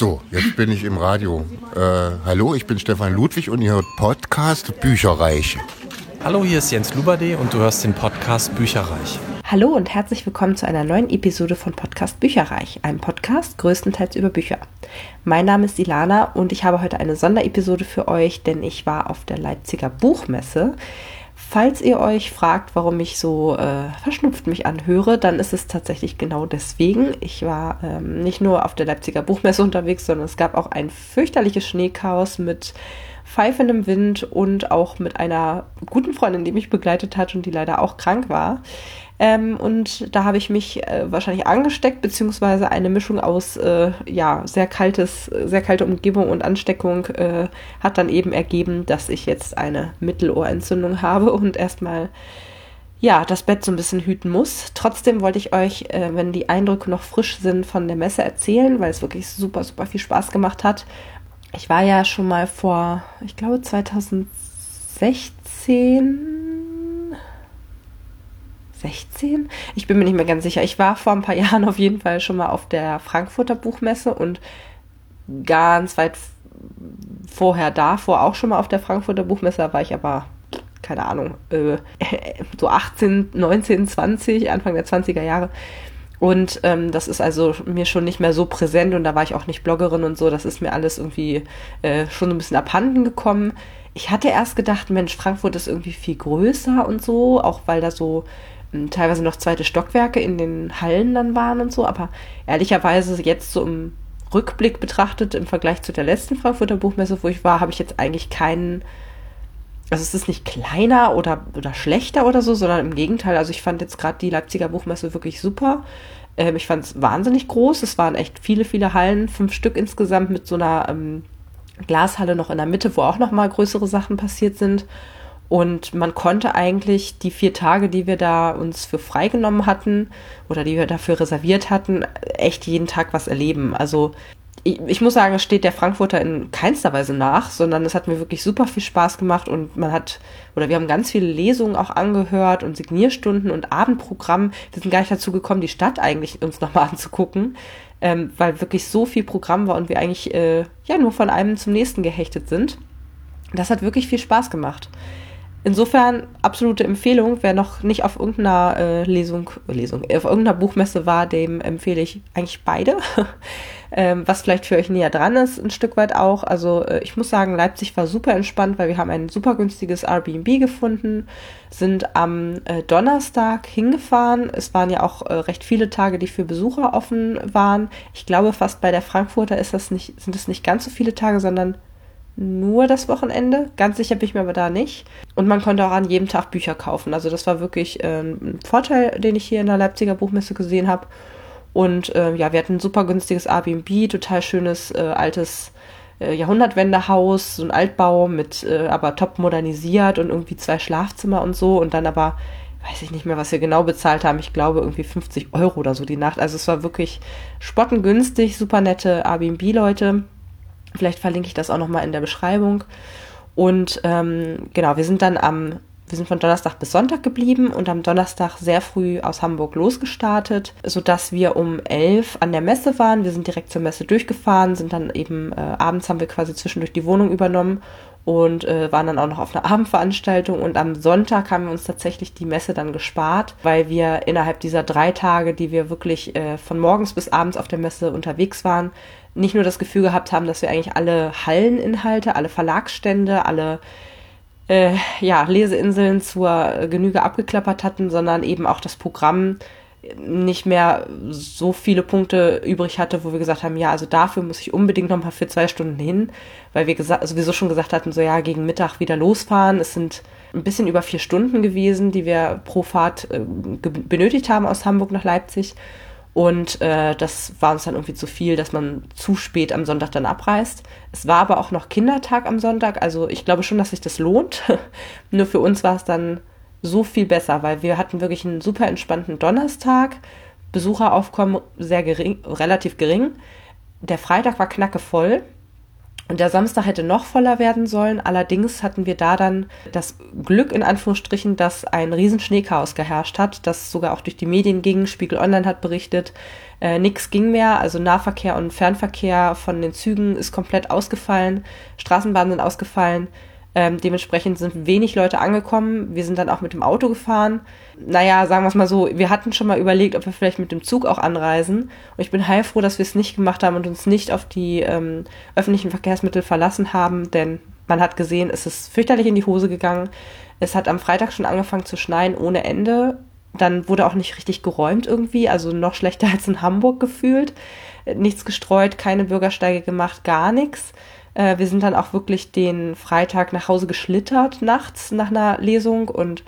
So, jetzt bin ich im Radio. Äh, hallo, ich bin Stefan Ludwig und ihr hört Podcast Bücherreich. Hallo, hier ist Jens Luberde und du hörst den Podcast Bücherreich. Hallo und herzlich willkommen zu einer neuen Episode von Podcast Bücherreich, einem Podcast größtenteils über Bücher. Mein Name ist Ilana und ich habe heute eine Sonderepisode für euch, denn ich war auf der Leipziger Buchmesse. Falls ihr euch fragt, warum ich so äh, verschnupft mich anhöre, dann ist es tatsächlich genau deswegen. Ich war ähm, nicht nur auf der Leipziger Buchmesse unterwegs, sondern es gab auch ein fürchterliches Schneechaos mit pfeifendem Wind und auch mit einer guten Freundin, die mich begleitet hat und die leider auch krank war. Ähm, und da habe ich mich äh, wahrscheinlich angesteckt, beziehungsweise eine Mischung aus äh, ja, sehr kaltes, sehr kalte Umgebung und Ansteckung äh, hat dann eben ergeben, dass ich jetzt eine Mittelohrentzündung habe und erstmal ja, das Bett so ein bisschen hüten muss. Trotzdem wollte ich euch, äh, wenn die Eindrücke noch frisch sind, von der Messe erzählen, weil es wirklich super, super viel Spaß gemacht hat. Ich war ja schon mal vor, ich glaube 2016 16? Ich bin mir nicht mehr ganz sicher. Ich war vor ein paar Jahren auf jeden Fall schon mal auf der Frankfurter Buchmesse und ganz weit vorher davor auch schon mal auf der Frankfurter Buchmesse. War ich aber, keine Ahnung, äh, so 18, 19, 20, Anfang der 20er Jahre. Und ähm, das ist also mir schon nicht mehr so präsent und da war ich auch nicht Bloggerin und so. Das ist mir alles irgendwie äh, schon ein bisschen abhanden gekommen. Ich hatte erst gedacht, Mensch, Frankfurt ist irgendwie viel größer und so, auch weil da so teilweise noch zweite Stockwerke in den Hallen dann waren und so, aber ehrlicherweise jetzt so im Rückblick betrachtet, im Vergleich zu der letzten Frankfurter Buchmesse, wo ich war, habe ich jetzt eigentlich keinen, also es ist nicht kleiner oder, oder schlechter oder so, sondern im Gegenteil, also ich fand jetzt gerade die Leipziger Buchmesse wirklich super. Ähm, ich fand es wahnsinnig groß, es waren echt viele, viele Hallen, fünf Stück insgesamt mit so einer ähm, Glashalle noch in der Mitte, wo auch nochmal größere Sachen passiert sind. Und man konnte eigentlich die vier Tage, die wir da uns für freigenommen hatten oder die wir dafür reserviert hatten, echt jeden Tag was erleben. Also ich, ich, muss sagen, es steht der Frankfurter in keinster Weise nach, sondern es hat mir wirklich super viel Spaß gemacht und man hat, oder wir haben ganz viele Lesungen auch angehört und Signierstunden und Abendprogramm. Wir sind gar nicht dazu gekommen, die Stadt eigentlich uns nochmal anzugucken, ähm, weil wirklich so viel Programm war und wir eigentlich äh, ja nur von einem zum nächsten gehechtet sind. Das hat wirklich viel Spaß gemacht. Insofern absolute Empfehlung. Wer noch nicht auf irgendeiner äh, Lesung, Lesung, auf irgendeiner Buchmesse war, dem empfehle ich eigentlich beide. ähm, was vielleicht für euch näher dran ist, ein Stück weit auch. Also äh, ich muss sagen, Leipzig war super entspannt, weil wir haben ein super günstiges Airbnb gefunden, sind am äh, Donnerstag hingefahren. Es waren ja auch äh, recht viele Tage, die für Besucher offen waren. Ich glaube, fast bei der Frankfurter ist das nicht, sind es nicht ganz so viele Tage, sondern nur das Wochenende. Ganz sicher bin ich mir aber da nicht. Und man konnte auch an jedem Tag Bücher kaufen. Also das war wirklich äh, ein Vorteil, den ich hier in der Leipziger Buchmesse gesehen habe. Und äh, ja, wir hatten ein super günstiges Airbnb, total schönes äh, altes äh, Jahrhundertwendehaus, so ein Altbau mit äh, aber top modernisiert und irgendwie zwei Schlafzimmer und so. Und dann aber weiß ich nicht mehr, was wir genau bezahlt haben. Ich glaube irgendwie 50 Euro oder so die Nacht. Also es war wirklich spottengünstig, super nette Airbnb-Leute. Vielleicht verlinke ich das auch nochmal in der Beschreibung. Und ähm, genau, wir sind dann am, wir sind von Donnerstag bis Sonntag geblieben und am Donnerstag sehr früh aus Hamburg losgestartet, sodass wir um elf an der Messe waren. Wir sind direkt zur Messe durchgefahren, sind dann eben, äh, abends haben wir quasi zwischendurch die Wohnung übernommen und äh, waren dann auch noch auf einer Abendveranstaltung und am Sonntag haben wir uns tatsächlich die Messe dann gespart, weil wir innerhalb dieser drei Tage, die wir wirklich äh, von morgens bis abends auf der Messe unterwegs waren, nicht nur das Gefühl gehabt haben, dass wir eigentlich alle Halleninhalte, alle Verlagsstände, alle äh, ja, Leseinseln zur Genüge abgeklappert hatten, sondern eben auch das Programm nicht mehr so viele Punkte übrig hatte, wo wir gesagt haben, ja, also dafür muss ich unbedingt noch mal für zwei Stunden hin, weil wir sowieso schon gesagt hatten, so ja, gegen Mittag wieder losfahren. Es sind ein bisschen über vier Stunden gewesen, die wir pro Fahrt äh, benötigt haben aus Hamburg nach Leipzig. Und äh, das war uns dann irgendwie zu viel, dass man zu spät am Sonntag dann abreist. Es war aber auch noch Kindertag am Sonntag, also ich glaube schon, dass sich das lohnt. Nur für uns war es dann so viel besser, weil wir hatten wirklich einen super entspannten Donnerstag. Besucheraufkommen sehr gering, relativ gering. Der Freitag war knacke voll. Und der Samstag hätte noch voller werden sollen. Allerdings hatten wir da dann das Glück, in Anführungsstrichen, dass ein riesen Schneechaos geherrscht hat, das sogar auch durch die Medien ging. Spiegel Online hat berichtet, äh, nichts ging mehr. Also Nahverkehr und Fernverkehr von den Zügen ist komplett ausgefallen. Straßenbahnen sind ausgefallen. Ähm, dementsprechend sind wenig Leute angekommen. Wir sind dann auch mit dem Auto gefahren. Naja, sagen wir es mal so, wir hatten schon mal überlegt, ob wir vielleicht mit dem Zug auch anreisen. Und ich bin heilfroh, dass wir es nicht gemacht haben und uns nicht auf die ähm, öffentlichen Verkehrsmittel verlassen haben, denn man hat gesehen, es ist fürchterlich in die Hose gegangen. Es hat am Freitag schon angefangen zu schneien ohne Ende. Dann wurde auch nicht richtig geräumt irgendwie, also noch schlechter als in Hamburg gefühlt. Nichts gestreut, keine Bürgersteige gemacht, gar nichts. Äh, wir sind dann auch wirklich den Freitag nach Hause geschlittert nachts nach einer Lesung und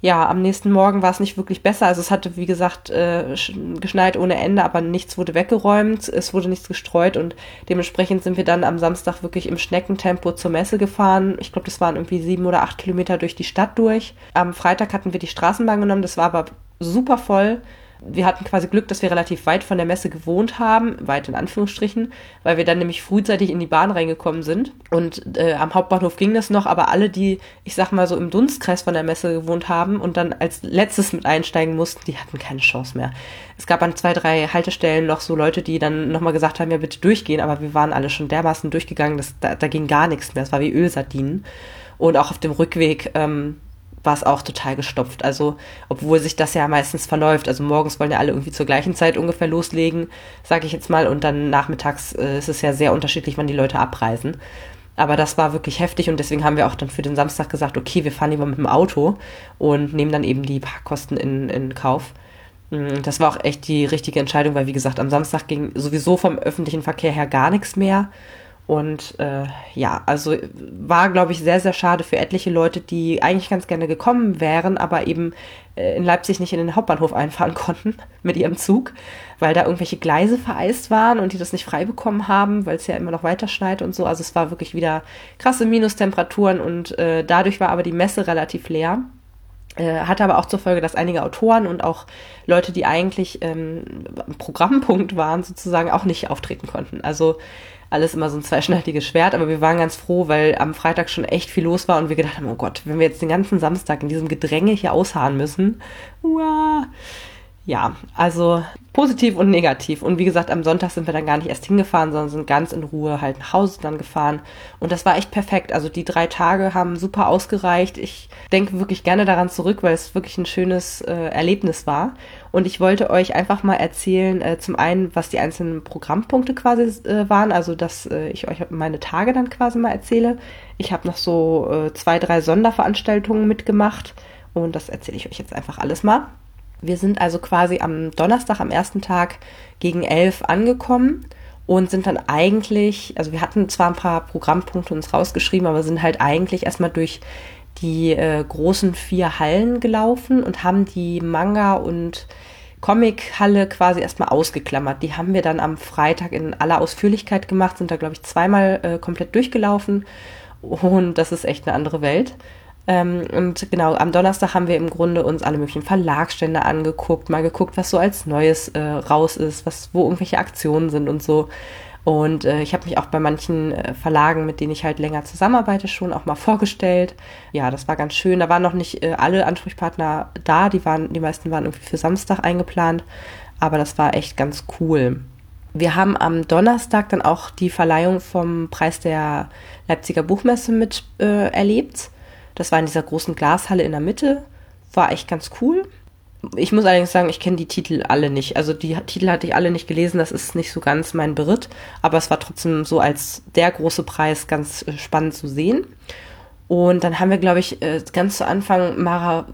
ja, am nächsten Morgen war es nicht wirklich besser. Also es hatte, wie gesagt, äh, geschneit ohne Ende, aber nichts wurde weggeräumt, es wurde nichts gestreut und dementsprechend sind wir dann am Samstag wirklich im Schneckentempo zur Messe gefahren. Ich glaube, das waren irgendwie sieben oder acht Kilometer durch die Stadt durch. Am Freitag hatten wir die Straßenbahn genommen, das war aber super voll wir hatten quasi Glück, dass wir relativ weit von der Messe gewohnt haben, weit in Anführungsstrichen, weil wir dann nämlich frühzeitig in die Bahn reingekommen sind. Und äh, am Hauptbahnhof ging das noch, aber alle, die, ich sag mal so im Dunstkreis von der Messe gewohnt haben und dann als letztes mit einsteigen mussten, die hatten keine Chance mehr. Es gab an zwei, drei Haltestellen noch so Leute, die dann nochmal gesagt haben, ja bitte durchgehen, aber wir waren alle schon dermaßen durchgegangen, dass da, da ging gar nichts mehr. Es war wie Ölsardinen. Und auch auf dem Rückweg ähm, war es auch total gestopft. Also, obwohl sich das ja meistens verläuft. Also morgens wollen ja alle irgendwie zur gleichen Zeit ungefähr loslegen, sage ich jetzt mal. Und dann nachmittags äh, ist es ja sehr unterschiedlich, wann die Leute abreisen. Aber das war wirklich heftig und deswegen haben wir auch dann für den Samstag gesagt, okay, wir fahren lieber mit dem Auto und nehmen dann eben die Parkkosten in, in Kauf. Mm, das war auch echt die richtige Entscheidung, weil wie gesagt, am Samstag ging sowieso vom öffentlichen Verkehr her gar nichts mehr. Und äh, ja, also war, glaube ich, sehr, sehr schade für etliche Leute, die eigentlich ganz gerne gekommen wären, aber eben äh, in Leipzig nicht in den Hauptbahnhof einfahren konnten mit ihrem Zug, weil da irgendwelche Gleise vereist waren und die das nicht frei bekommen haben, weil es ja immer noch weiter schneit und so. Also es war wirklich wieder krasse Minustemperaturen und äh, dadurch war aber die Messe relativ leer. Äh, hatte aber auch zur Folge, dass einige Autoren und auch Leute, die eigentlich ähm, Programmpunkt waren, sozusagen auch nicht auftreten konnten. Also alles immer so ein zweischneidiges Schwert, aber wir waren ganz froh, weil am Freitag schon echt viel los war und wir gedacht haben, oh Gott, wenn wir jetzt den ganzen Samstag in diesem Gedränge hier ausharren müssen, uah, ja, also positiv und negativ. Und wie gesagt, am Sonntag sind wir dann gar nicht erst hingefahren, sondern sind ganz in Ruhe halt nach Hause dann gefahren. Und das war echt perfekt. Also die drei Tage haben super ausgereicht. Ich denke wirklich gerne daran zurück, weil es wirklich ein schönes äh, Erlebnis war. Und ich wollte euch einfach mal erzählen, äh, zum einen, was die einzelnen Programmpunkte quasi äh, waren, also dass äh, ich euch meine Tage dann quasi mal erzähle. Ich habe noch so äh, zwei, drei Sonderveranstaltungen mitgemacht und das erzähle ich euch jetzt einfach alles mal. Wir sind also quasi am Donnerstag, am ersten Tag gegen elf angekommen und sind dann eigentlich, also wir hatten zwar ein paar Programmpunkte uns rausgeschrieben, aber sind halt eigentlich erstmal durch die äh, großen vier Hallen gelaufen und haben die Manga- und Comic-Halle quasi erstmal ausgeklammert. Die haben wir dann am Freitag in aller Ausführlichkeit gemacht, sind da, glaube ich, zweimal äh, komplett durchgelaufen. Und das ist echt eine andere Welt. Ähm, und genau, am Donnerstag haben wir im Grunde uns alle möglichen Verlagsstände angeguckt, mal geguckt, was so als Neues äh, raus ist, was, wo irgendwelche Aktionen sind und so. Und äh, ich habe mich auch bei manchen äh, Verlagen, mit denen ich halt länger zusammenarbeite, schon auch mal vorgestellt. Ja, das war ganz schön. Da waren noch nicht äh, alle Ansprechpartner da. Die waren, die meisten waren irgendwie für Samstag eingeplant. Aber das war echt ganz cool. Wir haben am Donnerstag dann auch die Verleihung vom Preis der Leipziger Buchmesse mit äh, erlebt. Das war in dieser großen Glashalle in der Mitte. War echt ganz cool. Ich muss allerdings sagen, ich kenne die Titel alle nicht. Also die Titel hatte ich alle nicht gelesen, das ist nicht so ganz mein Beritt, aber es war trotzdem so als der große Preis ganz äh, spannend zu sehen. Und dann haben wir, glaube ich, äh, ganz zu Anfang Mara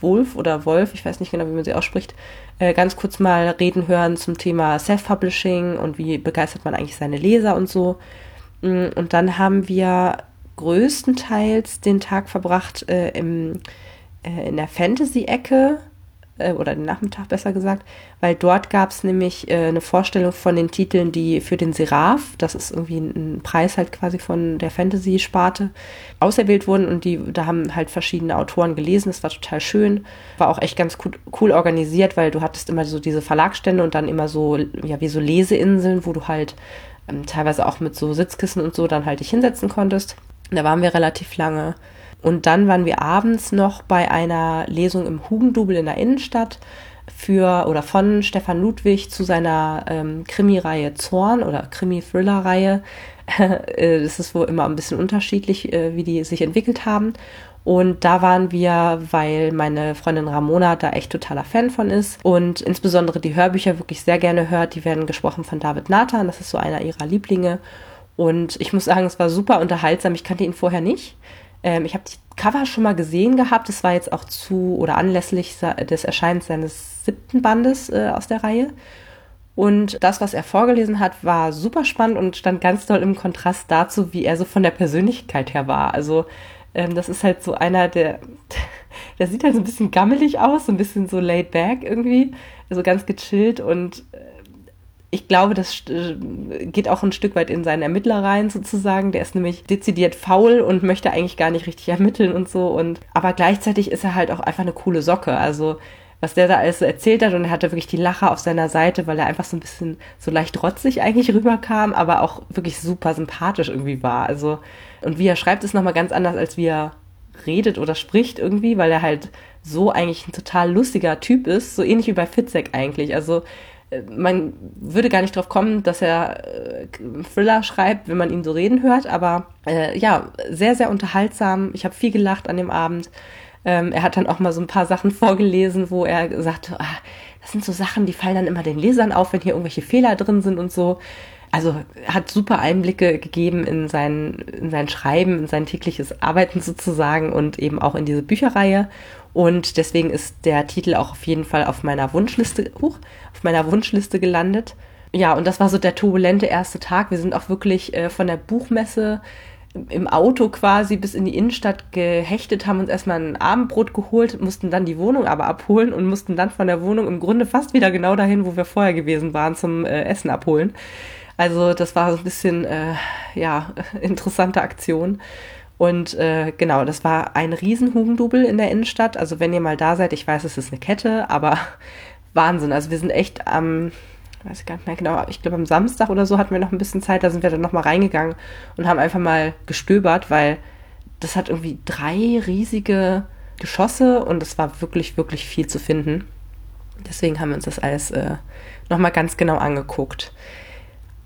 Wolf oder Wolf, ich weiß nicht genau, wie man sie ausspricht, äh, ganz kurz mal reden hören zum Thema Self-Publishing und wie begeistert man eigentlich seine Leser und so. Mm, und dann haben wir größtenteils den Tag verbracht äh, im, äh, in der Fantasy-Ecke äh, oder den Nachmittag besser gesagt, weil dort gab es nämlich äh, eine Vorstellung von den Titeln, die für den Seraph, das ist irgendwie ein Preis halt quasi von der Fantasy-Sparte, auserwählt wurden und die, da haben halt verschiedene Autoren gelesen, das war total schön, war auch echt ganz cool, cool organisiert, weil du hattest immer so diese Verlagsstände und dann immer so, ja, wie so Leseinseln, wo du halt ähm, teilweise auch mit so Sitzkissen und so dann halt dich hinsetzen konntest. Da waren wir relativ lange. Und dann waren wir abends noch bei einer Lesung im Hugendubel in der Innenstadt für oder von Stefan Ludwig zu seiner ähm, Krimi-Reihe Zorn oder Krimi-Thriller-Reihe. Äh, das ist wohl immer ein bisschen unterschiedlich, äh, wie die sich entwickelt haben. Und da waren wir, weil meine Freundin Ramona da echt totaler Fan von ist und insbesondere die Hörbücher wirklich sehr gerne hört. Die werden gesprochen von David Nathan, das ist so einer ihrer Lieblinge. Und ich muss sagen, es war super unterhaltsam. Ich kannte ihn vorher nicht. Ähm, ich habe die Cover schon mal gesehen gehabt. Es war jetzt auch zu oder anlässlich des Erscheinens seines siebten Bandes äh, aus der Reihe. Und das, was er vorgelesen hat, war super spannend und stand ganz doll im Kontrast dazu, wie er so von der Persönlichkeit her war. Also ähm, das ist halt so einer, der, der sieht halt so ein bisschen gammelig aus, so ein bisschen so laid back irgendwie, also ganz gechillt und äh, ich glaube, das äh, geht auch ein Stück weit in seinen Ermittler rein sozusagen. Der ist nämlich dezidiert faul und möchte eigentlich gar nicht richtig ermitteln und so. Und aber gleichzeitig ist er halt auch einfach eine coole Socke. Also was der da alles so erzählt hat und er hatte wirklich die Lacher auf seiner Seite, weil er einfach so ein bisschen so leicht rotzig eigentlich rüberkam, aber auch wirklich super sympathisch irgendwie war. Also und wie er schreibt, ist nochmal ganz anders, als wie er redet oder spricht irgendwie, weil er halt so eigentlich ein total lustiger Typ ist, so ähnlich wie bei Fitzek eigentlich. Also man würde gar nicht drauf kommen, dass er äh, Thriller schreibt, wenn man ihn so reden hört, aber äh, ja, sehr, sehr unterhaltsam. Ich habe viel gelacht an dem Abend. Ähm, er hat dann auch mal so ein paar Sachen vorgelesen, wo er gesagt ah, das sind so Sachen, die fallen dann immer den Lesern auf, wenn hier irgendwelche Fehler drin sind und so also hat super Einblicke gegeben in sein, in sein Schreiben, in sein tägliches Arbeiten sozusagen und eben auch in diese Bücherreihe. Und deswegen ist der Titel auch auf jeden Fall auf meiner Wunschliste, uh, auf meiner Wunschliste gelandet. Ja, und das war so der turbulente erste Tag. Wir sind auch wirklich äh, von der Buchmesse im Auto quasi bis in die Innenstadt gehechtet, haben uns erstmal ein Abendbrot geholt, mussten dann die Wohnung aber abholen und mussten dann von der Wohnung im Grunde fast wieder genau dahin, wo wir vorher gewesen waren, zum äh, Essen abholen. Also das war so ein bisschen, äh, ja, interessante Aktion. Und äh, genau, das war ein Riesenhugendubel in der Innenstadt. Also wenn ihr mal da seid, ich weiß, es ist eine Kette, aber Wahnsinn. Also wir sind echt am, weiß ich gar nicht mehr genau, ich glaube am Samstag oder so hatten wir noch ein bisschen Zeit, da sind wir dann nochmal reingegangen und haben einfach mal gestöbert, weil das hat irgendwie drei riesige Geschosse und es war wirklich, wirklich viel zu finden. Deswegen haben wir uns das alles äh, nochmal ganz genau angeguckt.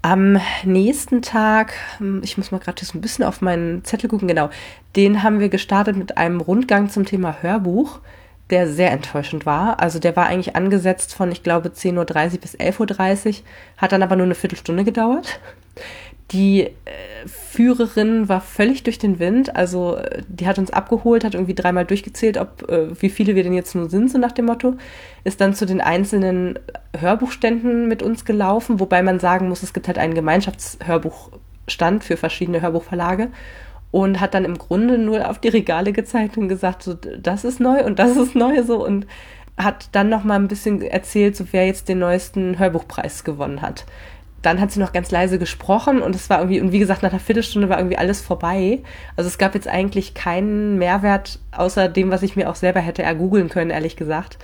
Am nächsten Tag, hm, ich muss mal gerade so ein bisschen auf meinen Zettel gucken, genau, den haben wir gestartet mit einem Rundgang zum Thema Hörbuch, der sehr enttäuschend war. Also der war eigentlich angesetzt von, ich glaube, 10.30 Uhr bis 11.30 Uhr, hat dann aber nur eine Viertelstunde gedauert. Die äh, Führerin war völlig durch den Wind. Also äh, die hat uns abgeholt, hat irgendwie dreimal durchgezählt, ob äh, wie viele wir denn jetzt nur sind, so nach dem Motto. Ist dann zu den einzelnen Hörbuchständen mit uns gelaufen, wobei man sagen muss, es gibt halt einen Gemeinschaftshörbuchstand für verschiedene Hörbuchverlage und hat dann im Grunde nur auf die Regale gezeigt und gesagt, so das ist neu und das ist neu so und hat dann noch mal ein bisschen erzählt, so wer jetzt den neuesten Hörbuchpreis gewonnen hat dann hat sie noch ganz leise gesprochen und es war irgendwie, und wie gesagt, nach einer Viertelstunde war irgendwie alles vorbei. Also es gab jetzt eigentlich keinen Mehrwert, außer dem, was ich mir auch selber hätte ergoogeln können, ehrlich gesagt.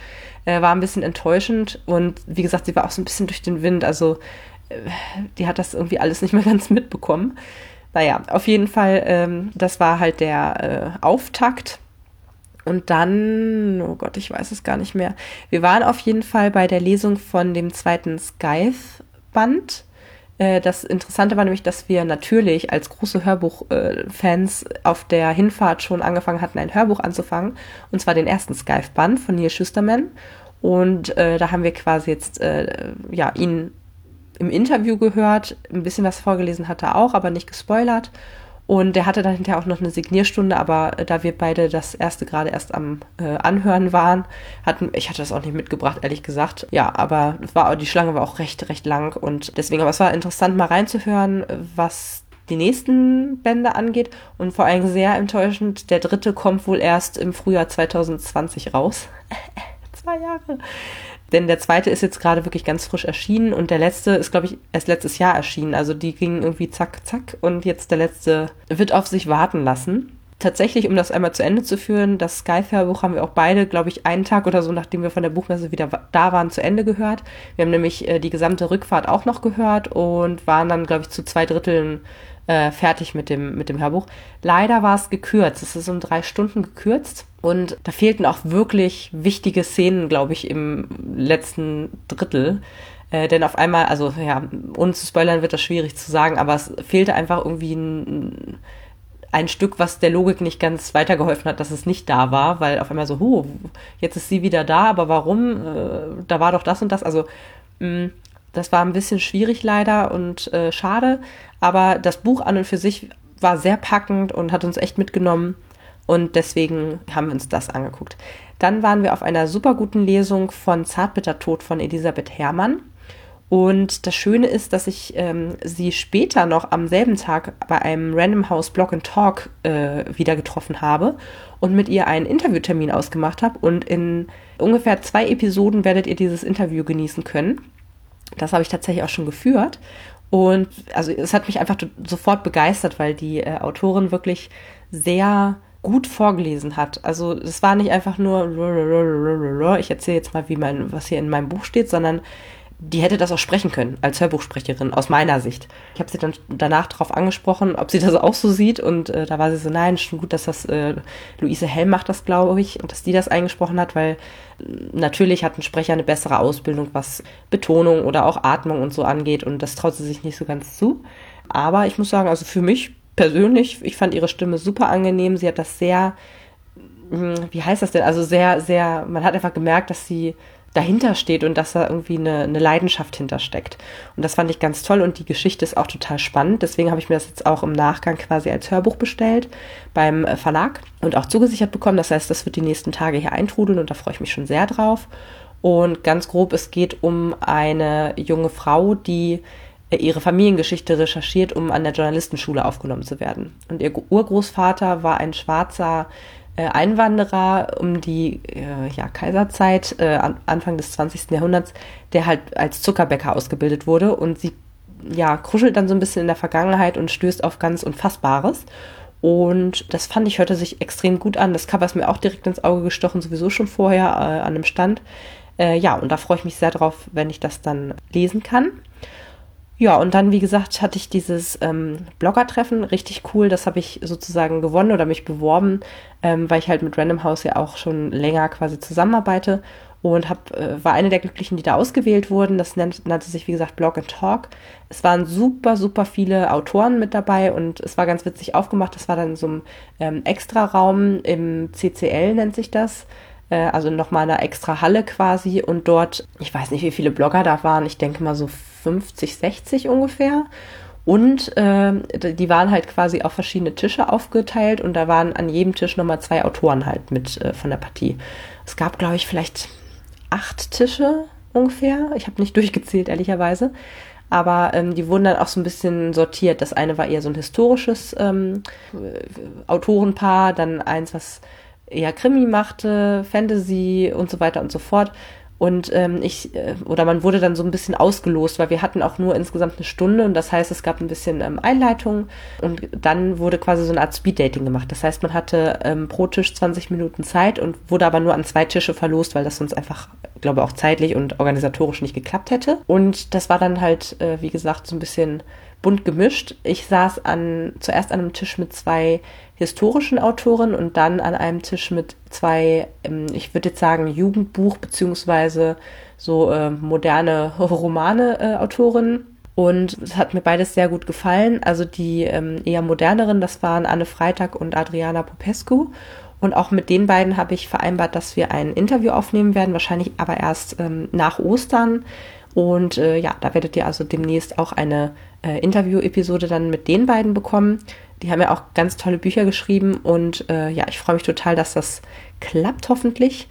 Äh, war ein bisschen enttäuschend und wie gesagt, sie war auch so ein bisschen durch den Wind. Also äh, die hat das irgendwie alles nicht mehr ganz mitbekommen. Naja, auf jeden Fall, ähm, das war halt der äh, Auftakt. Und dann, oh Gott, ich weiß es gar nicht mehr. Wir waren auf jeden Fall bei der Lesung von dem zweiten Scythe-Band das Interessante war nämlich, dass wir natürlich als große Hörbuchfans auf der Hinfahrt schon angefangen hatten, ein Hörbuch anzufangen. Und zwar den ersten Skype-Band von Neil Schusterman. Und äh, da haben wir quasi jetzt äh, ja, ihn im Interview gehört, ein bisschen was vorgelesen hat er auch, aber nicht gespoilert. Und der hatte dann hinterher auch noch eine Signierstunde, aber äh, da wir beide das erste gerade erst am äh, Anhören waren, hatten, ich hatte das auch nicht mitgebracht, ehrlich gesagt. Ja, aber war, die Schlange war auch recht, recht lang und deswegen, aber es war interessant mal reinzuhören, was die nächsten Bände angeht und vor allem sehr enttäuschend, der dritte kommt wohl erst im Frühjahr 2020 raus. Zwei Jahre. Denn der zweite ist jetzt gerade wirklich ganz frisch erschienen und der letzte ist, glaube ich, erst letztes Jahr erschienen. Also die gingen irgendwie zack, zack und jetzt der letzte wird auf sich warten lassen. Tatsächlich, um das einmal zu Ende zu führen, das Sky-Hörbuch haben wir auch beide, glaube ich, einen Tag oder so, nachdem wir von der Buchmesse wieder da waren, zu Ende gehört. Wir haben nämlich äh, die gesamte Rückfahrt auch noch gehört und waren dann, glaube ich, zu zwei Dritteln äh, fertig mit dem, mit dem Hörbuch. Leider war es gekürzt. Es ist um drei Stunden gekürzt. Und da fehlten auch wirklich wichtige Szenen, glaube ich, im letzten Drittel. Äh, denn auf einmal, also ja, ohne zu spoilern wird das schwierig zu sagen, aber es fehlte einfach irgendwie ein, ein Stück, was der Logik nicht ganz weitergeholfen hat, dass es nicht da war, weil auf einmal so, huh, jetzt ist sie wieder da, aber warum? Äh, da war doch das und das. Also mh, mm, das war ein bisschen schwierig leider und äh, schade, aber das Buch an und für sich war sehr packend und hat uns echt mitgenommen und deswegen haben wir uns das angeguckt. Dann waren wir auf einer super guten Lesung von Zartbitter Tod von Elisabeth Herrmann. Und das Schöne ist, dass ich ähm, sie später noch am selben Tag bei einem Random House Blog and Talk äh, wieder getroffen habe und mit ihr einen Interviewtermin ausgemacht habe. Und in ungefähr zwei Episoden werdet ihr dieses Interview genießen können. Das habe ich tatsächlich auch schon geführt. Und also es hat mich einfach sofort begeistert, weil die äh, Autorin wirklich sehr gut vorgelesen hat. Also es war nicht einfach nur ich erzähle jetzt mal, wie mein, was hier in meinem Buch steht, sondern die hätte das auch sprechen können als Hörbuchsprecherin aus meiner Sicht. Ich habe sie dann danach darauf angesprochen, ob sie das auch so sieht und äh, da war sie so, nein, schon gut, dass das äh, Luise Helm macht das, glaube ich, und dass die das eingesprochen hat, weil äh, natürlich hat ein Sprecher eine bessere Ausbildung, was Betonung oder auch Atmung und so angeht und das traut sie sich nicht so ganz zu. Aber ich muss sagen, also für mich persönlich, ich fand ihre Stimme super angenehm. Sie hat das sehr, hm, wie heißt das denn? Also sehr, sehr, man hat einfach gemerkt, dass sie dahinter steht und dass da irgendwie eine, eine Leidenschaft hintersteckt. Und das fand ich ganz toll und die Geschichte ist auch total spannend. Deswegen habe ich mir das jetzt auch im Nachgang quasi als Hörbuch bestellt beim äh, Verlag und auch zugesichert bekommen. Das heißt, das wird die nächsten Tage hier eintrudeln und da freue ich mich schon sehr drauf. Und ganz grob, es geht um eine junge Frau, die äh, ihre Familiengeschichte recherchiert, um an der Journalistenschule aufgenommen zu werden. Und ihr Urgroßvater war ein schwarzer Einwanderer um die äh, ja, Kaiserzeit, äh, Anfang des 20. Jahrhunderts, der halt als Zuckerbäcker ausgebildet wurde und sie ja, kruschelt dann so ein bisschen in der Vergangenheit und stößt auf ganz Unfassbares. Und das fand ich, hörte sich extrem gut an. Das Cover ist mir auch direkt ins Auge gestochen, sowieso schon vorher äh, an einem Stand. Äh, ja, und da freue ich mich sehr drauf, wenn ich das dann lesen kann. Ja, und dann, wie gesagt, hatte ich dieses ähm, Blogger-Treffen, richtig cool. Das habe ich sozusagen gewonnen oder mich beworben, ähm, weil ich halt mit Random House ja auch schon länger quasi zusammenarbeite und hab, äh, war eine der Glücklichen, die da ausgewählt wurden. Das nennt, nannte sich, wie gesagt, Blog and Talk. Es waren super, super viele Autoren mit dabei und es war ganz witzig aufgemacht. Das war dann so ein ähm, Extra-Raum im CCL, nennt sich das also nochmal eine extra Halle quasi und dort, ich weiß nicht, wie viele Blogger da waren, ich denke mal so 50, 60 ungefähr. Und äh, die waren halt quasi auf verschiedene Tische aufgeteilt und da waren an jedem Tisch nochmal zwei Autoren halt mit äh, von der Partie. Es gab, glaube ich, vielleicht acht Tische ungefähr. Ich habe nicht durchgezählt, ehrlicherweise. Aber ähm, die wurden dann auch so ein bisschen sortiert. Das eine war eher so ein historisches ähm, Autorenpaar, dann eins, was eher Krimi machte, Fantasy und so weiter und so fort. Und ähm, ich, äh, oder man wurde dann so ein bisschen ausgelost, weil wir hatten auch nur insgesamt eine Stunde und das heißt, es gab ein bisschen ähm, Einleitung und dann wurde quasi so eine Art Speeddating gemacht. Das heißt, man hatte ähm, pro Tisch 20 Minuten Zeit und wurde aber nur an zwei Tische verlost, weil das sonst einfach, glaube auch zeitlich und organisatorisch nicht geklappt hätte. Und das war dann halt, äh, wie gesagt, so ein bisschen bunt gemischt. Ich saß an, zuerst an einem Tisch mit zwei historischen Autoren und dann an einem Tisch mit zwei, ähm, ich würde jetzt sagen, Jugendbuch beziehungsweise so äh, moderne Romane-Autorinnen. Äh, und es hat mir beides sehr gut gefallen. Also die ähm, eher moderneren, das waren Anne Freitag und Adriana Popescu. Und auch mit den beiden habe ich vereinbart, dass wir ein Interview aufnehmen werden, wahrscheinlich aber erst ähm, nach Ostern. Und äh, ja, da werdet ihr also demnächst auch eine äh, Interview-Episode dann mit den beiden bekommen. Die haben ja auch ganz tolle Bücher geschrieben und äh, ja, ich freue mich total, dass das klappt hoffentlich.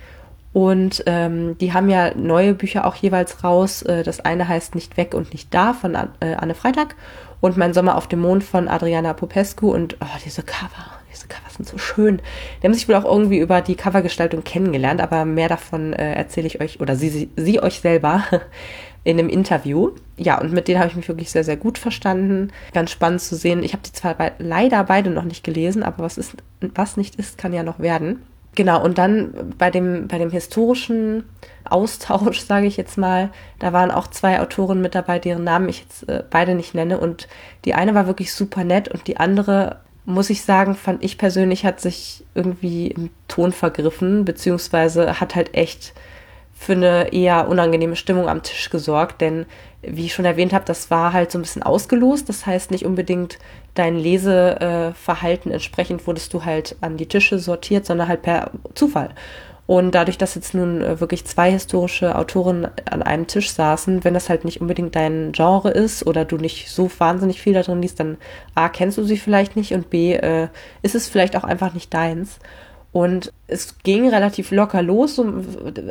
Und ähm, die haben ja neue Bücher auch jeweils raus. Äh, das eine heißt Nicht weg und nicht da von äh, Anne Freitag und Mein Sommer auf dem Mond von Adriana Popescu. Und oh, diese Cover, diese Cover sind so schön. Die haben sich wohl auch irgendwie über die Covergestaltung kennengelernt, aber mehr davon äh, erzähle ich euch oder sie, sie, sie euch selber in einem Interview. Ja, und mit denen habe ich mich wirklich sehr, sehr gut verstanden. Ganz spannend zu sehen. Ich habe die zwar be leider beide noch nicht gelesen, aber was ist, was nicht ist, kann ja noch werden. Genau, und dann bei dem, bei dem historischen Austausch, sage ich jetzt mal, da waren auch zwei Autoren mit dabei, deren Namen ich jetzt äh, beide nicht nenne. Und die eine war wirklich super nett und die andere, muss ich sagen, fand ich persönlich, hat sich irgendwie im Ton vergriffen, beziehungsweise hat halt echt für eine eher unangenehme Stimmung am Tisch gesorgt, denn wie ich schon erwähnt habe, das war halt so ein bisschen ausgelost. Das heißt nicht unbedingt dein Leseverhalten entsprechend wurdest du halt an die Tische sortiert, sondern halt per Zufall. Und dadurch, dass jetzt nun äh, wirklich zwei historische Autoren an einem Tisch saßen, wenn das halt nicht unbedingt dein Genre ist oder du nicht so wahnsinnig viel da drin liest, dann A, kennst du sie vielleicht nicht und B, äh, ist es vielleicht auch einfach nicht deins. Und es ging relativ locker los, so,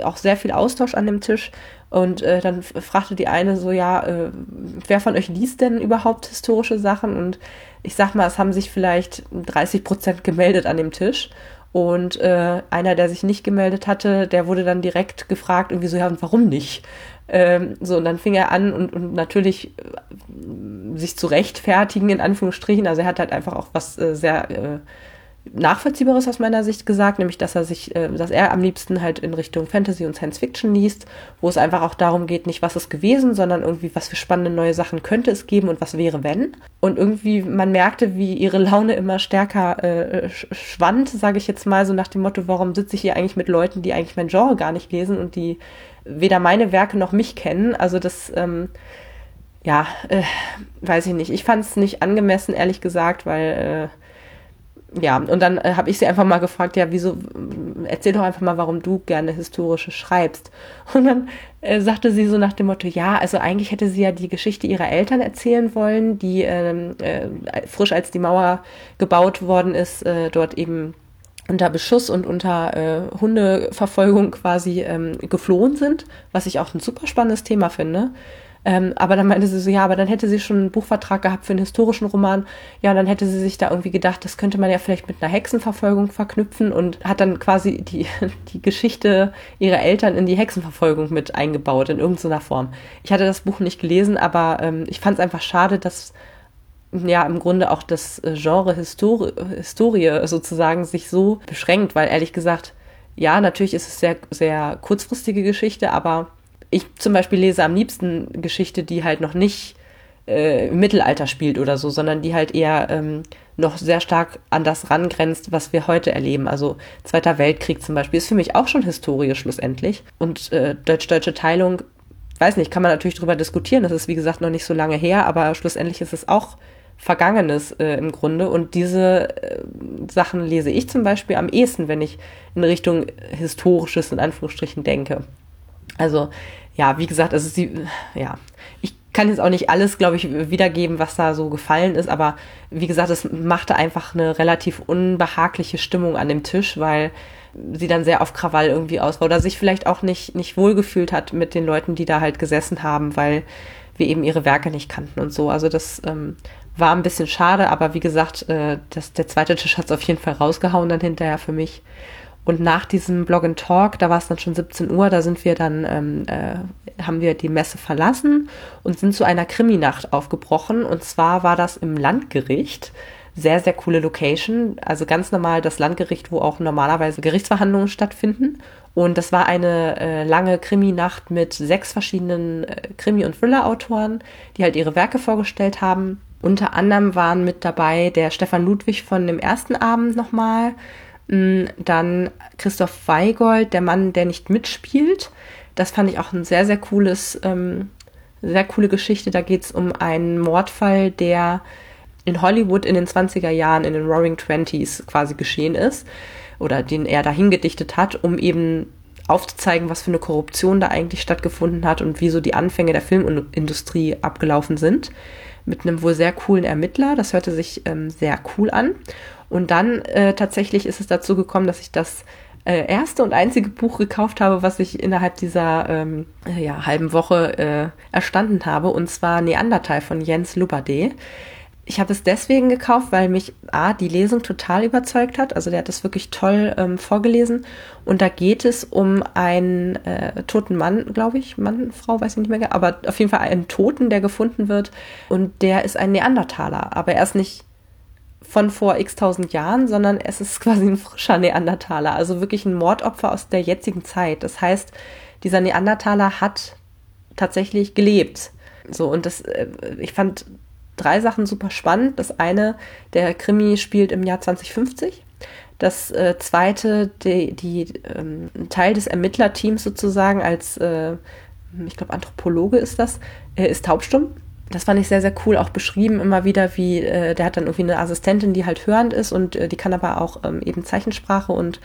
auch sehr viel Austausch an dem Tisch. Und äh, dann fragte die eine so, ja, äh, wer von euch liest denn überhaupt historische Sachen? Und ich sag mal, es haben sich vielleicht 30 Prozent gemeldet an dem Tisch. Und äh, einer, der sich nicht gemeldet hatte, der wurde dann direkt gefragt, irgendwie so, ja, und warum nicht? Ähm, so, und dann fing er an und, und natürlich äh, sich zu rechtfertigen, in Anführungsstrichen. Also er hat halt einfach auch was äh, sehr äh, Nachvollziehbares aus meiner Sicht gesagt, nämlich dass er sich, äh, dass er am liebsten halt in Richtung Fantasy und Science Fiction liest, wo es einfach auch darum geht, nicht was ist gewesen, sondern irgendwie, was für spannende neue Sachen könnte es geben und was wäre wenn. Und irgendwie, man merkte, wie ihre Laune immer stärker äh, schwand, sage ich jetzt mal, so nach dem Motto, warum sitze ich hier eigentlich mit Leuten, die eigentlich mein Genre gar nicht lesen und die weder meine Werke noch mich kennen. Also das, ähm, ja, äh, weiß ich nicht. Ich fand es nicht angemessen, ehrlich gesagt, weil äh, ja, und dann äh, habe ich sie einfach mal gefragt, ja, wieso, erzähl doch einfach mal, warum du gerne historische schreibst. Und dann äh, sagte sie so nach dem Motto, ja, also eigentlich hätte sie ja die Geschichte ihrer Eltern erzählen wollen, die ähm, äh, frisch als die Mauer gebaut worden ist, äh, dort eben unter Beschuss und unter äh, Hundeverfolgung quasi ähm, geflohen sind, was ich auch ein super spannendes Thema finde. Ähm, aber dann meinte sie so, ja, aber dann hätte sie schon einen Buchvertrag gehabt für einen historischen Roman. Ja, dann hätte sie sich da irgendwie gedacht, das könnte man ja vielleicht mit einer Hexenverfolgung verknüpfen und hat dann quasi die, die Geschichte ihrer Eltern in die Hexenverfolgung mit eingebaut, in irgendeiner Form. Ich hatte das Buch nicht gelesen, aber ähm, ich fand es einfach schade, dass ja im Grunde auch das äh, Genre Histori Historie sozusagen sich so beschränkt, weil ehrlich gesagt, ja, natürlich ist es sehr, sehr kurzfristige Geschichte, aber ich zum Beispiel lese am liebsten Geschichte, die halt noch nicht äh, im Mittelalter spielt oder so, sondern die halt eher ähm, noch sehr stark an das rangrenzt, was wir heute erleben. Also Zweiter Weltkrieg zum Beispiel ist für mich auch schon Historie schlussendlich. Und äh, Deutsch-Deutsche Teilung, weiß nicht, kann man natürlich darüber diskutieren. Das ist wie gesagt noch nicht so lange her, aber schlussendlich ist es auch Vergangenes äh, im Grunde. Und diese äh, Sachen lese ich zum Beispiel am ehesten, wenn ich in Richtung Historisches in Anführungsstrichen denke. Also ja, wie gesagt, also sie, ja, ich kann jetzt auch nicht alles, glaube ich, wiedergeben, was da so gefallen ist, aber wie gesagt, es machte einfach eine relativ unbehagliche Stimmung an dem Tisch, weil sie dann sehr auf Krawall irgendwie aus war oder sich vielleicht auch nicht, nicht wohlgefühlt hat mit den Leuten, die da halt gesessen haben, weil wir eben ihre Werke nicht kannten und so. Also das ähm, war ein bisschen schade, aber wie gesagt, äh, das, der zweite Tisch hat es auf jeden Fall rausgehauen dann hinterher für mich. Und nach diesem Blog and Talk, da war es dann schon 17 Uhr, da sind wir dann, ähm, äh, haben wir die Messe verlassen und sind zu einer Kriminacht aufgebrochen. Und zwar war das im Landgericht. Sehr, sehr coole Location. Also ganz normal das Landgericht, wo auch normalerweise Gerichtsverhandlungen stattfinden. Und das war eine äh, lange Kriminacht mit sechs verschiedenen äh, Krimi- und Thriller-Autoren, die halt ihre Werke vorgestellt haben. Unter anderem waren mit dabei der Stefan Ludwig von dem ersten Abend nochmal, dann Christoph Weigold, der Mann, der nicht mitspielt. Das fand ich auch ein sehr, sehr cooles, ähm, sehr coole Geschichte. Da geht es um einen Mordfall, der in Hollywood in den 20er Jahren, in den Roaring Twenties quasi geschehen ist. Oder den er dahin gedichtet hat, um eben aufzuzeigen, was für eine Korruption da eigentlich stattgefunden hat und wie so die Anfänge der Filmindustrie abgelaufen sind. Mit einem wohl sehr coolen Ermittler. Das hörte sich ähm, sehr cool an. Und dann äh, tatsächlich ist es dazu gekommen, dass ich das äh, erste und einzige Buch gekauft habe, was ich innerhalb dieser ähm, äh, ja, halben Woche äh, erstanden habe, und zwar Neandertal von Jens Lubade. ich habe es deswegen gekauft, weil mich A, die Lesung total überzeugt hat. Also der hat das wirklich toll ähm, vorgelesen. Und da geht es um einen äh, toten Mann, glaube ich. Mann, Frau, weiß ich nicht mehr. Aber auf jeden Fall einen Toten, der gefunden wird. Und der ist ein Neandertaler. Aber er ist nicht von vor x tausend Jahren, sondern es ist quasi ein frischer Neandertaler. Also wirklich ein Mordopfer aus der jetzigen Zeit. Das heißt, dieser Neandertaler hat tatsächlich gelebt. So, und das, äh, ich fand drei Sachen super spannend. Das eine, der Krimi spielt im Jahr 2050. Das äh, zweite, die, die ähm, Teil des Ermittlerteams sozusagen als, äh, ich glaube, Anthropologe ist das, äh, ist taubstumm. Das fand ich sehr, sehr cool, auch beschrieben immer wieder, wie äh, der hat dann irgendwie eine Assistentin, die halt hörend ist und äh, die kann aber auch ähm, eben Zeichensprache und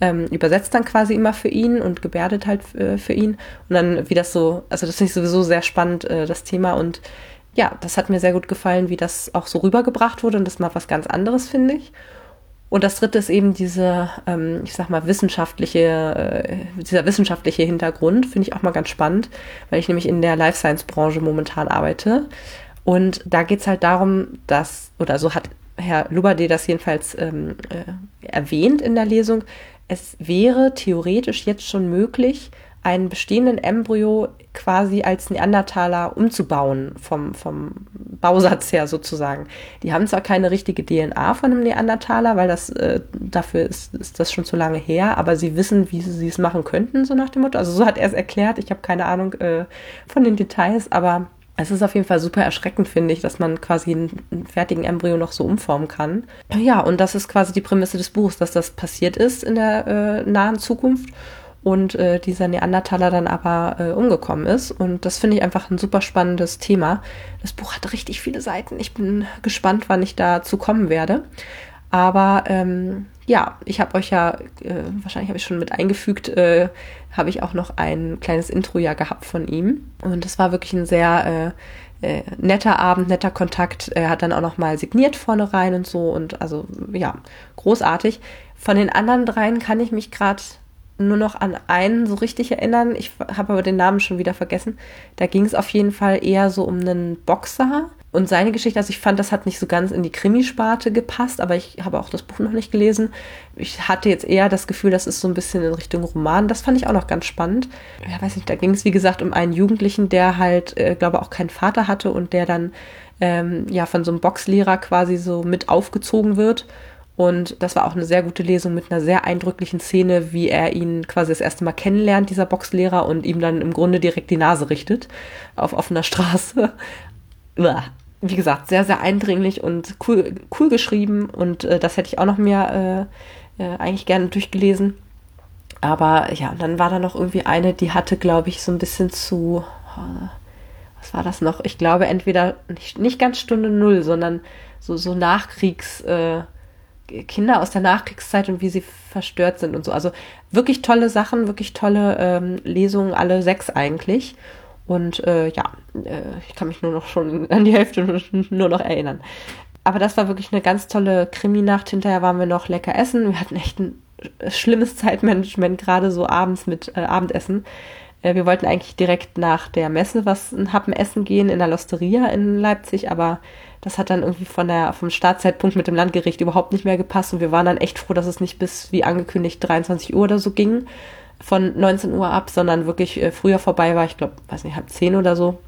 ähm, übersetzt dann quasi immer für ihn und gebärdet halt äh, für ihn. Und dann, wie das so, also das finde ich sowieso sehr spannend, äh, das Thema und ja, das hat mir sehr gut gefallen, wie das auch so rübergebracht wurde und das mal was ganz anderes, finde ich. Und das dritte ist eben diese, ähm, ich sag mal, wissenschaftliche, äh, dieser wissenschaftliche Hintergrund, finde ich auch mal ganz spannend, weil ich nämlich in der Life Science Branche momentan arbeite. Und da geht's halt darum, dass, oder so hat Herr Lubade das jedenfalls ähm, äh, erwähnt in der Lesung, es wäre theoretisch jetzt schon möglich, einen bestehenden Embryo quasi als Neandertaler umzubauen, vom, vom Bausatz her sozusagen. Die haben zwar keine richtige DNA von einem Neandertaler, weil das äh, dafür ist, ist das schon zu lange her, aber sie wissen, wie sie es machen könnten, so nach dem Motto. Also so hat er es erklärt. Ich habe keine Ahnung äh, von den Details, aber es ist auf jeden Fall super erschreckend, finde ich, dass man quasi einen, fertigen Embryo noch so umformen kann. Ja, und das ist quasi die Prämisse des Buchs, dass das passiert ist in der äh, nahen Zukunft und äh, dieser Neandertaler dann aber äh, umgekommen ist. Und das finde ich einfach ein super spannendes Thema. Das Buch hat richtig viele Seiten. Ich bin gespannt, wann ich dazu kommen werde. Aber ähm, ja, ich habe euch ja, äh, wahrscheinlich habe ich schon mit eingefügt, äh, habe ich auch noch ein kleines Intro ja gehabt von ihm. Und es war wirklich ein sehr äh, äh, netter Abend, netter Kontakt. Er hat dann auch noch mal signiert vorne rein und so. Und also ja, großartig. Von den anderen dreien kann ich mich gerade nur noch an einen so richtig erinnern. Ich habe aber den Namen schon wieder vergessen. Da ging es auf jeden Fall eher so um einen Boxer und seine Geschichte. Also ich fand, das hat nicht so ganz in die Krimisparte gepasst, aber ich habe auch das Buch noch nicht gelesen. Ich hatte jetzt eher das Gefühl, das ist so ein bisschen in Richtung Roman. Das fand ich auch noch ganz spannend. Ja, weiß nicht, da ging es wie gesagt um einen Jugendlichen, der halt, äh, glaube auch keinen Vater hatte und der dann ähm, ja von so einem Boxlehrer quasi so mit aufgezogen wird und das war auch eine sehr gute Lesung mit einer sehr eindrücklichen Szene, wie er ihn quasi das erste Mal kennenlernt, dieser Boxlehrer, und ihm dann im Grunde direkt die Nase richtet auf offener Straße. Wie gesagt, sehr, sehr eindringlich und cool, cool geschrieben. Und äh, das hätte ich auch noch mehr äh, äh, eigentlich gerne durchgelesen. Aber ja, dann war da noch irgendwie eine, die hatte, glaube ich, so ein bisschen zu. Oh, was war das noch? Ich glaube, entweder nicht, nicht ganz Stunde Null, sondern so, so Nachkriegs. Äh, Kinder aus der Nachkriegszeit und wie sie verstört sind und so. Also wirklich tolle Sachen, wirklich tolle ähm, Lesungen, alle sechs eigentlich. Und äh, ja, äh, ich kann mich nur noch schon an die Hälfte nur noch erinnern. Aber das war wirklich eine ganz tolle Krimi-Nacht. Hinterher waren wir noch lecker essen. Wir hatten echt ein schlimmes Zeitmanagement, gerade so abends mit äh, Abendessen. Äh, wir wollten eigentlich direkt nach der Messe was ein Happen essen gehen in der Losteria in Leipzig, aber das hat dann irgendwie von der, vom Startzeitpunkt mit dem Landgericht überhaupt nicht mehr gepasst und wir waren dann echt froh, dass es nicht bis, wie angekündigt, 23 Uhr oder so ging, von 19 Uhr ab, sondern wirklich äh, früher vorbei war, ich glaube, weiß nicht, halb zehn oder so.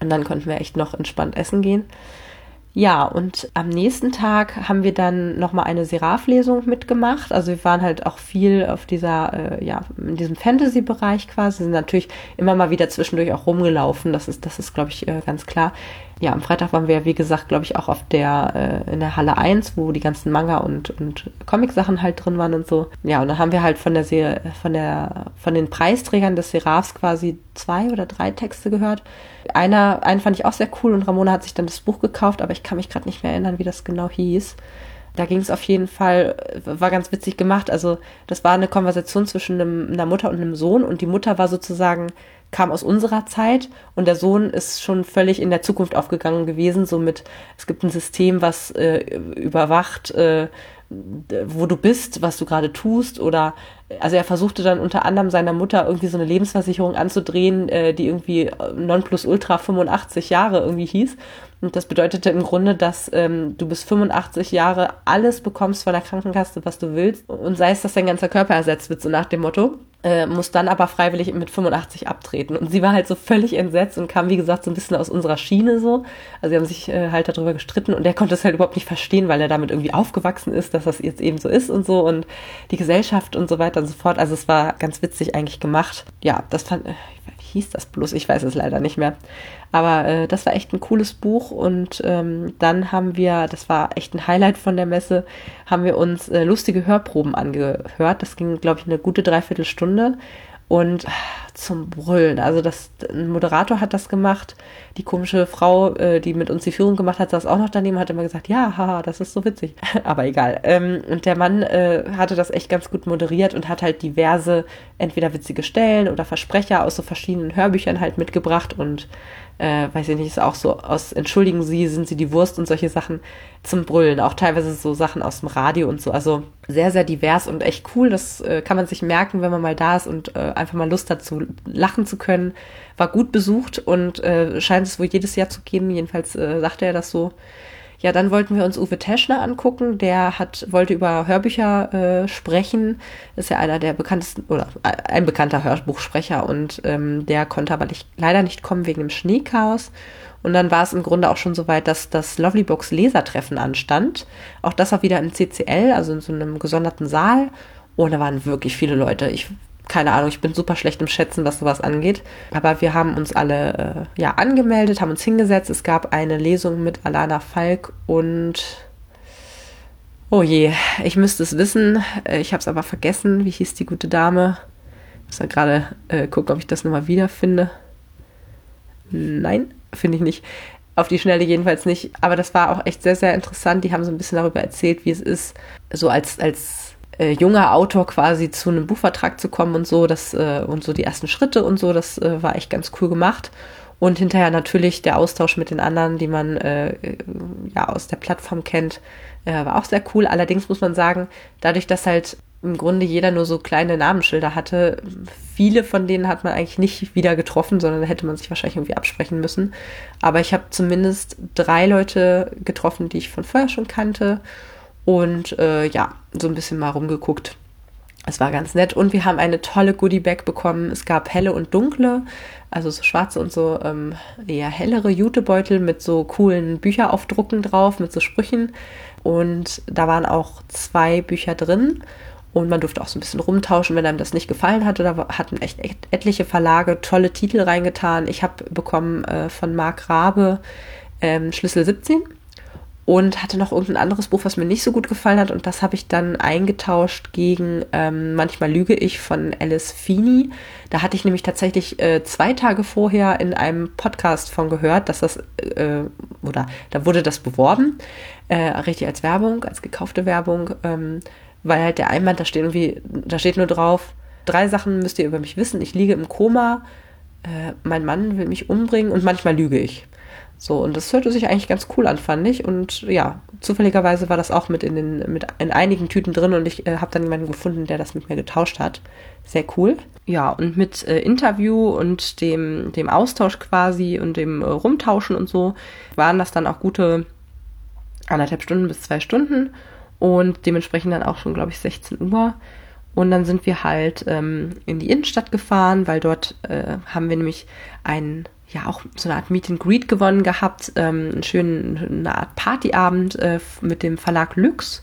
Und dann konnten wir echt noch entspannt essen gehen. Ja, und am nächsten Tag haben wir dann nochmal eine Seraph-Lesung mitgemacht. Also wir waren halt auch viel auf dieser, äh, ja, in diesem Fantasy-Bereich quasi, sind natürlich immer mal wieder zwischendurch auch rumgelaufen. Das ist, das ist, glaube ich, äh, ganz klar ja, am Freitag waren wir, wie gesagt, glaube ich, auch auf der, äh, in der Halle 1, wo die ganzen Manga und, und Comic-Sachen halt drin waren und so. Ja, und dann haben wir halt von der Serie, von der, von den Preisträgern des Seraphs quasi zwei oder drei Texte gehört. Einer, einen fand ich auch sehr cool und Ramona hat sich dann das Buch gekauft, aber ich kann mich gerade nicht mehr erinnern, wie das genau hieß. Da ging es auf jeden Fall, war ganz witzig gemacht. Also, das war eine Konversation zwischen einem, einer Mutter und einem Sohn und die Mutter war sozusagen kam aus unserer Zeit und der Sohn ist schon völlig in der Zukunft aufgegangen gewesen. Somit, es gibt ein System, was äh, überwacht, äh, wo du bist, was du gerade tust oder also er versuchte dann unter anderem seiner Mutter irgendwie so eine Lebensversicherung anzudrehen, äh, die irgendwie Nonplusultra 85 Jahre irgendwie hieß. Und das bedeutete im Grunde, dass ähm, du bis 85 Jahre alles bekommst von der Krankenkasse, was du willst. Und sei es, dass dein ganzer Körper ersetzt wird, so nach dem Motto äh, muss dann aber freiwillig mit 85 abtreten. Und sie war halt so völlig entsetzt und kam, wie gesagt, so ein bisschen aus unserer Schiene so. Also sie haben sich äh, halt darüber gestritten und er konnte es halt überhaupt nicht verstehen, weil er damit irgendwie aufgewachsen ist, dass das jetzt eben so ist und so und die Gesellschaft und so weiter und so fort. Also es war ganz witzig eigentlich gemacht. Ja, das fand, äh, hieß das bloß? Ich weiß es leider nicht mehr. Aber äh, das war echt ein cooles Buch und ähm, dann haben wir, das war echt ein Highlight von der Messe, haben wir uns äh, lustige Hörproben angehört. Das ging, glaube ich, eine gute Dreiviertelstunde und zum Brüllen. Also das, ein Moderator hat das gemacht. Die komische Frau, äh, die mit uns die Führung gemacht hat, saß auch noch daneben, hat immer gesagt, ja, haha, das ist so witzig. Aber egal. Ähm, und der Mann äh, hatte das echt ganz gut moderiert und hat halt diverse, entweder witzige Stellen oder Versprecher aus so verschiedenen Hörbüchern halt mitgebracht und äh, weiß ich nicht, ist auch so aus Entschuldigen Sie, sind Sie die Wurst und solche Sachen zum Brüllen. Auch teilweise so Sachen aus dem Radio und so. Also sehr, sehr divers und echt cool. Das äh, kann man sich merken, wenn man mal da ist und äh, einfach mal Lust hat, zu lachen zu können. War gut besucht und äh, scheint es wohl jedes Jahr zu gehen. Jedenfalls äh, sagte er das so. Ja, dann wollten wir uns Uwe Teschner angucken. Der hat, wollte über Hörbücher äh, sprechen. Ist ja einer der bekanntesten oder äh, ein bekannter Hörbuchsprecher und ähm, der konnte aber nicht, leider nicht kommen wegen dem Schneechaos. Und dann war es im Grunde auch schon so weit, dass das Lovely Box Lesertreffen anstand. Auch das auch wieder im CCL, also in so einem gesonderten Saal. Und da waren wirklich viele Leute. Ich keine Ahnung, ich bin super schlecht im Schätzen, was sowas angeht. Aber wir haben uns alle äh, ja angemeldet, haben uns hingesetzt. Es gab eine Lesung mit Alana Falk und oh je, ich müsste es wissen. Äh, ich habe es aber vergessen. Wie hieß die gute Dame? Ich muss ja gerade äh, gucken, ob ich das nochmal wiederfinde. Nein, finde ich nicht. Auf die Schnelle jedenfalls nicht. Aber das war auch echt sehr, sehr interessant. Die haben so ein bisschen darüber erzählt, wie es ist, so als, als äh, junger Autor quasi zu einem Buchvertrag zu kommen und so, das äh, und so die ersten Schritte und so, das äh, war echt ganz cool gemacht. Und hinterher natürlich der Austausch mit den anderen, die man äh, ja aus der Plattform kennt, äh, war auch sehr cool. Allerdings muss man sagen, dadurch, dass halt im Grunde jeder nur so kleine Namensschilder hatte, viele von denen hat man eigentlich nicht wieder getroffen, sondern hätte man sich wahrscheinlich irgendwie absprechen müssen. Aber ich habe zumindest drei Leute getroffen, die ich von vorher schon kannte und äh, ja, so ein bisschen mal rumgeguckt. Es war ganz nett und wir haben eine tolle Goodie-Bag bekommen. Es gab helle und dunkle, also so schwarze und so ähm, eher hellere Jutebeutel mit so coolen Bücheraufdrucken drauf, mit so Sprüchen. Und da waren auch zwei Bücher drin und man durfte auch so ein bisschen rumtauschen, wenn einem das nicht gefallen hatte. Da hatten echt, etliche Verlage tolle Titel reingetan. Ich habe bekommen äh, von Marc Rabe ähm, Schlüssel 17 und hatte noch irgendein anderes Buch, was mir nicht so gut gefallen hat und das habe ich dann eingetauscht gegen ähm, Manchmal lüge ich von Alice Feeney. Da hatte ich nämlich tatsächlich äh, zwei Tage vorher in einem Podcast von gehört, dass das, äh, oder da wurde das beworben, äh, richtig als Werbung, als gekaufte Werbung, ähm, weil halt der Einwand, da steht irgendwie, da steht nur drauf, drei Sachen müsst ihr über mich wissen, ich liege im Koma, äh, mein Mann will mich umbringen und manchmal lüge ich. So, und das hörte sich eigentlich ganz cool an, fand ich. Und ja, zufälligerweise war das auch mit in, den, mit in einigen Tüten drin und ich äh, habe dann jemanden gefunden, der das mit mir getauscht hat. Sehr cool. Ja, und mit äh, Interview und dem, dem Austausch quasi und dem äh, Rumtauschen und so waren das dann auch gute anderthalb Stunden bis zwei Stunden und dementsprechend dann auch schon, glaube ich, 16 Uhr. Und dann sind wir halt ähm, in die Innenstadt gefahren, weil dort äh, haben wir nämlich einen ja auch so eine Art Meet and Greet gewonnen gehabt, ähm, einen schönen, eine Art Partyabend äh, mit dem Verlag Lux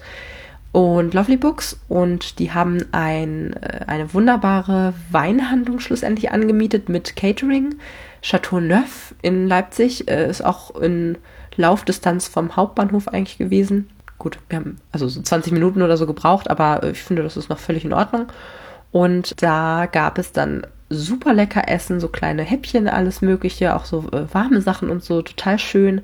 und Lovely Books und die haben ein, äh, eine wunderbare Weinhandlung schlussendlich angemietet mit Catering. Chateau Neuf in Leipzig äh, ist auch in Laufdistanz vom Hauptbahnhof eigentlich gewesen. Gut, wir haben also so 20 Minuten oder so gebraucht, aber äh, ich finde, das ist noch völlig in Ordnung. Und da gab es dann super lecker essen, so kleine Häppchen, alles Mögliche, auch so äh, warme Sachen und so, total schön.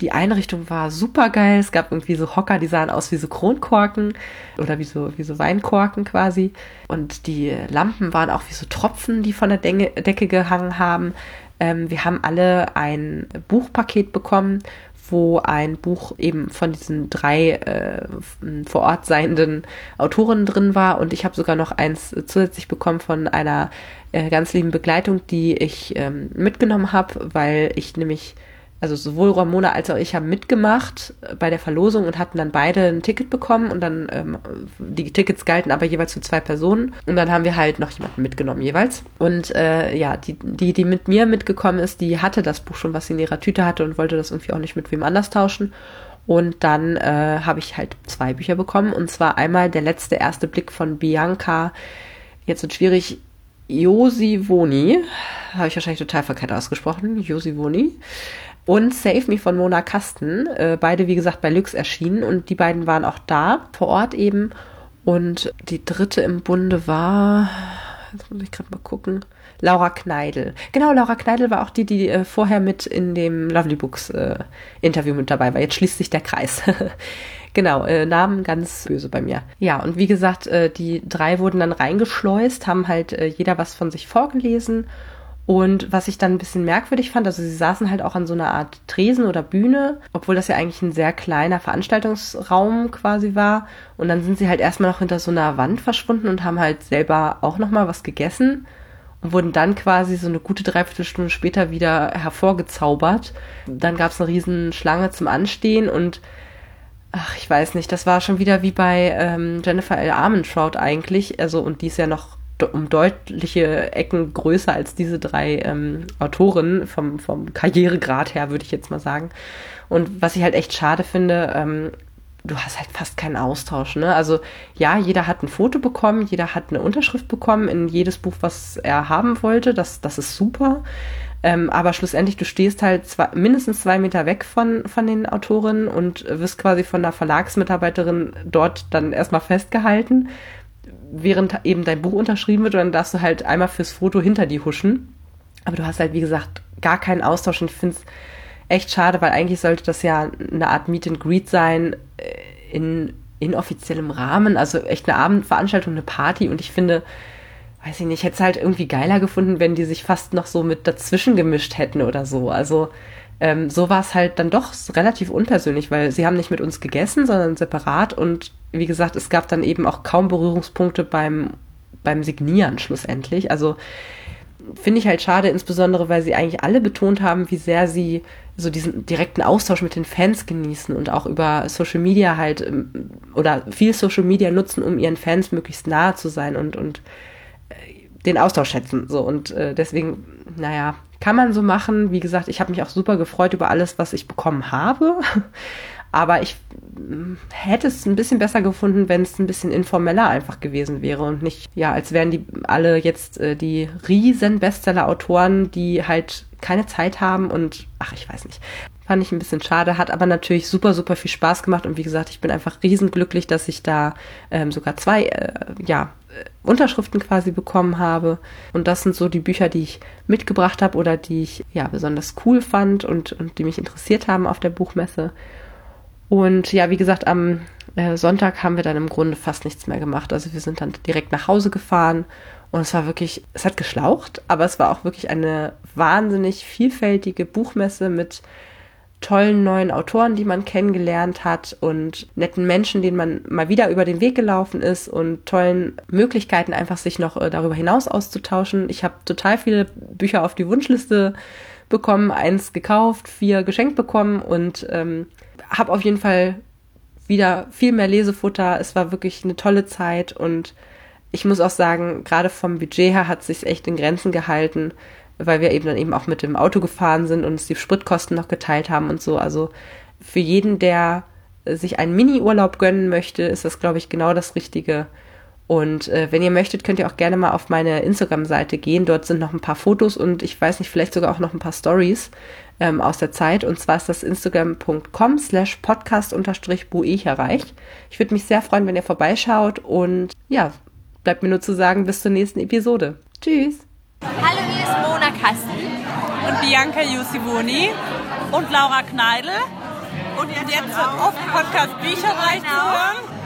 Die Einrichtung war super geil. Es gab irgendwie so Hocker, die sahen aus wie so Kronkorken oder wie so, wie so Weinkorken quasi. Und die Lampen waren auch wie so Tropfen, die von der Decke gehangen haben. Ähm, wir haben alle ein Buchpaket bekommen wo ein Buch eben von diesen drei äh, vor Ort seienden Autorinnen drin war. Und ich habe sogar noch eins zusätzlich bekommen von einer äh, ganz lieben Begleitung, die ich ähm, mitgenommen habe, weil ich nämlich also sowohl Ramona als auch ich haben mitgemacht bei der Verlosung und hatten dann beide ein Ticket bekommen und dann ähm, die Tickets galten aber jeweils für zwei Personen. Und dann haben wir halt noch jemanden mitgenommen jeweils. Und äh, ja die die die mit mir mitgekommen ist die hatte das Buch schon was sie in ihrer Tüte hatte und wollte das irgendwie auch nicht mit wem anders tauschen. Und dann äh, habe ich halt zwei Bücher bekommen. Und zwar einmal der letzte erste Blick von Bianca jetzt wird schwierig Josivoni, habe ich wahrscheinlich total verkehrt ausgesprochen, Josivoni und Save Me von Mona Kasten. Äh, beide, wie gesagt, bei Lux erschienen und die beiden waren auch da, vor Ort eben. Und die dritte im Bunde war, jetzt muss ich gerade mal gucken, Laura Kneidel. Genau, Laura Kneidel war auch die, die äh, vorher mit in dem Lovely Books äh, Interview mit dabei war. Jetzt schließt sich der Kreis. genau, äh, Namen ganz böse bei mir. Ja, und wie gesagt, äh, die drei wurden dann reingeschleust, haben halt äh, jeder was von sich vorgelesen und was ich dann ein bisschen merkwürdig fand, also sie saßen halt auch an so einer Art Tresen oder Bühne, obwohl das ja eigentlich ein sehr kleiner Veranstaltungsraum quasi war. Und dann sind sie halt erstmal noch hinter so einer Wand verschwunden und haben halt selber auch nochmal was gegessen und wurden dann quasi so eine gute Dreiviertelstunde später wieder hervorgezaubert. Dann gab es eine riesen Schlange zum Anstehen und ach, ich weiß nicht, das war schon wieder wie bei ähm, Jennifer L. Armentrout eigentlich. Also, und die ist ja noch um deutliche Ecken größer als diese drei ähm, Autoren vom, vom Karrieregrad her, würde ich jetzt mal sagen. Und was ich halt echt schade finde, ähm, du hast halt fast keinen Austausch. Ne? Also ja, jeder hat ein Foto bekommen, jeder hat eine Unterschrift bekommen in jedes Buch, was er haben wollte. Das, das ist super. Ähm, aber schlussendlich, du stehst halt zwei, mindestens zwei Meter weg von, von den Autorinnen und wirst quasi von der Verlagsmitarbeiterin dort dann erstmal festgehalten während eben dein Buch unterschrieben wird und dann darfst du halt einmal fürs Foto hinter die huschen. Aber du hast halt, wie gesagt, gar keinen Austausch und ich finde es echt schade, weil eigentlich sollte das ja eine Art Meet and Greet sein äh, in inoffiziellem Rahmen, also echt eine Abendveranstaltung, eine Party und ich finde, weiß ich nicht, hätte es halt irgendwie geiler gefunden, wenn die sich fast noch so mit dazwischen gemischt hätten oder so. Also ähm, so war es halt dann doch relativ unpersönlich, weil sie haben nicht mit uns gegessen, sondern separat und wie gesagt, es gab dann eben auch kaum Berührungspunkte beim, beim Signieren schlussendlich. Also finde ich halt schade, insbesondere weil sie eigentlich alle betont haben, wie sehr sie so diesen direkten Austausch mit den Fans genießen und auch über Social Media halt ähm, oder viel Social Media nutzen, um ihren Fans möglichst nahe zu sein und, und äh, den Austausch schätzen. So und äh, deswegen, naja, kann man so machen. Wie gesagt, ich habe mich auch super gefreut über alles, was ich bekommen habe. Aber ich mm, hätte es ein bisschen besser gefunden, wenn es ein bisschen informeller einfach gewesen wäre und nicht, ja, als wären die alle jetzt äh, die riesen Bestseller-Autoren, die halt keine Zeit haben und ach, ich weiß nicht. Fand ich ein bisschen schade, hat aber natürlich super, super viel Spaß gemacht und wie gesagt, ich bin einfach riesenglücklich, dass ich da ähm, sogar zwei, äh, ja, Unterschriften quasi bekommen habe. Und das sind so die Bücher, die ich mitgebracht habe oder die ich ja besonders cool fand und, und die mich interessiert haben auf der Buchmesse. Und ja, wie gesagt, am äh, Sonntag haben wir dann im Grunde fast nichts mehr gemacht. Also wir sind dann direkt nach Hause gefahren und es war wirklich, es hat geschlaucht, aber es war auch wirklich eine wahnsinnig vielfältige Buchmesse mit tollen neuen Autoren, die man kennengelernt hat und netten Menschen, denen man mal wieder über den Weg gelaufen ist und tollen Möglichkeiten, einfach sich noch äh, darüber hinaus auszutauschen. Ich habe total viele Bücher auf die Wunschliste bekommen, eins gekauft, vier geschenkt bekommen und ähm, habe auf jeden Fall wieder viel mehr Lesefutter. Es war wirklich eine tolle Zeit und ich muss auch sagen, gerade vom Budget her hat es sich echt in Grenzen gehalten weil wir eben dann eben auch mit dem Auto gefahren sind und uns die Spritkosten noch geteilt haben und so. Also für jeden, der sich einen Mini-Urlaub gönnen möchte, ist das, glaube ich, genau das Richtige. Und äh, wenn ihr möchtet, könnt ihr auch gerne mal auf meine Instagram-Seite gehen. Dort sind noch ein paar Fotos und ich weiß nicht, vielleicht sogar auch noch ein paar Stories ähm, aus der Zeit. Und zwar ist das instagram.com slash podcast unterstrich erreicht. Ich würde mich sehr freuen, wenn ihr vorbeischaut. Und ja, bleibt mir nur zu sagen, bis zur nächsten Episode. Tschüss! Hallo, hier ist Mona Kasten und Bianca Jusivoni und Laura Kneidel. Und jetzt auf Podcast Bücherreich genau. zu hören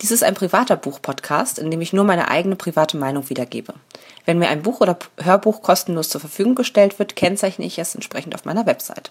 Dies ist ein privater Buch-Podcast, in dem ich nur meine eigene private Meinung wiedergebe. Wenn mir ein Buch oder Hörbuch kostenlos zur Verfügung gestellt wird, kennzeichne ich es entsprechend auf meiner Website.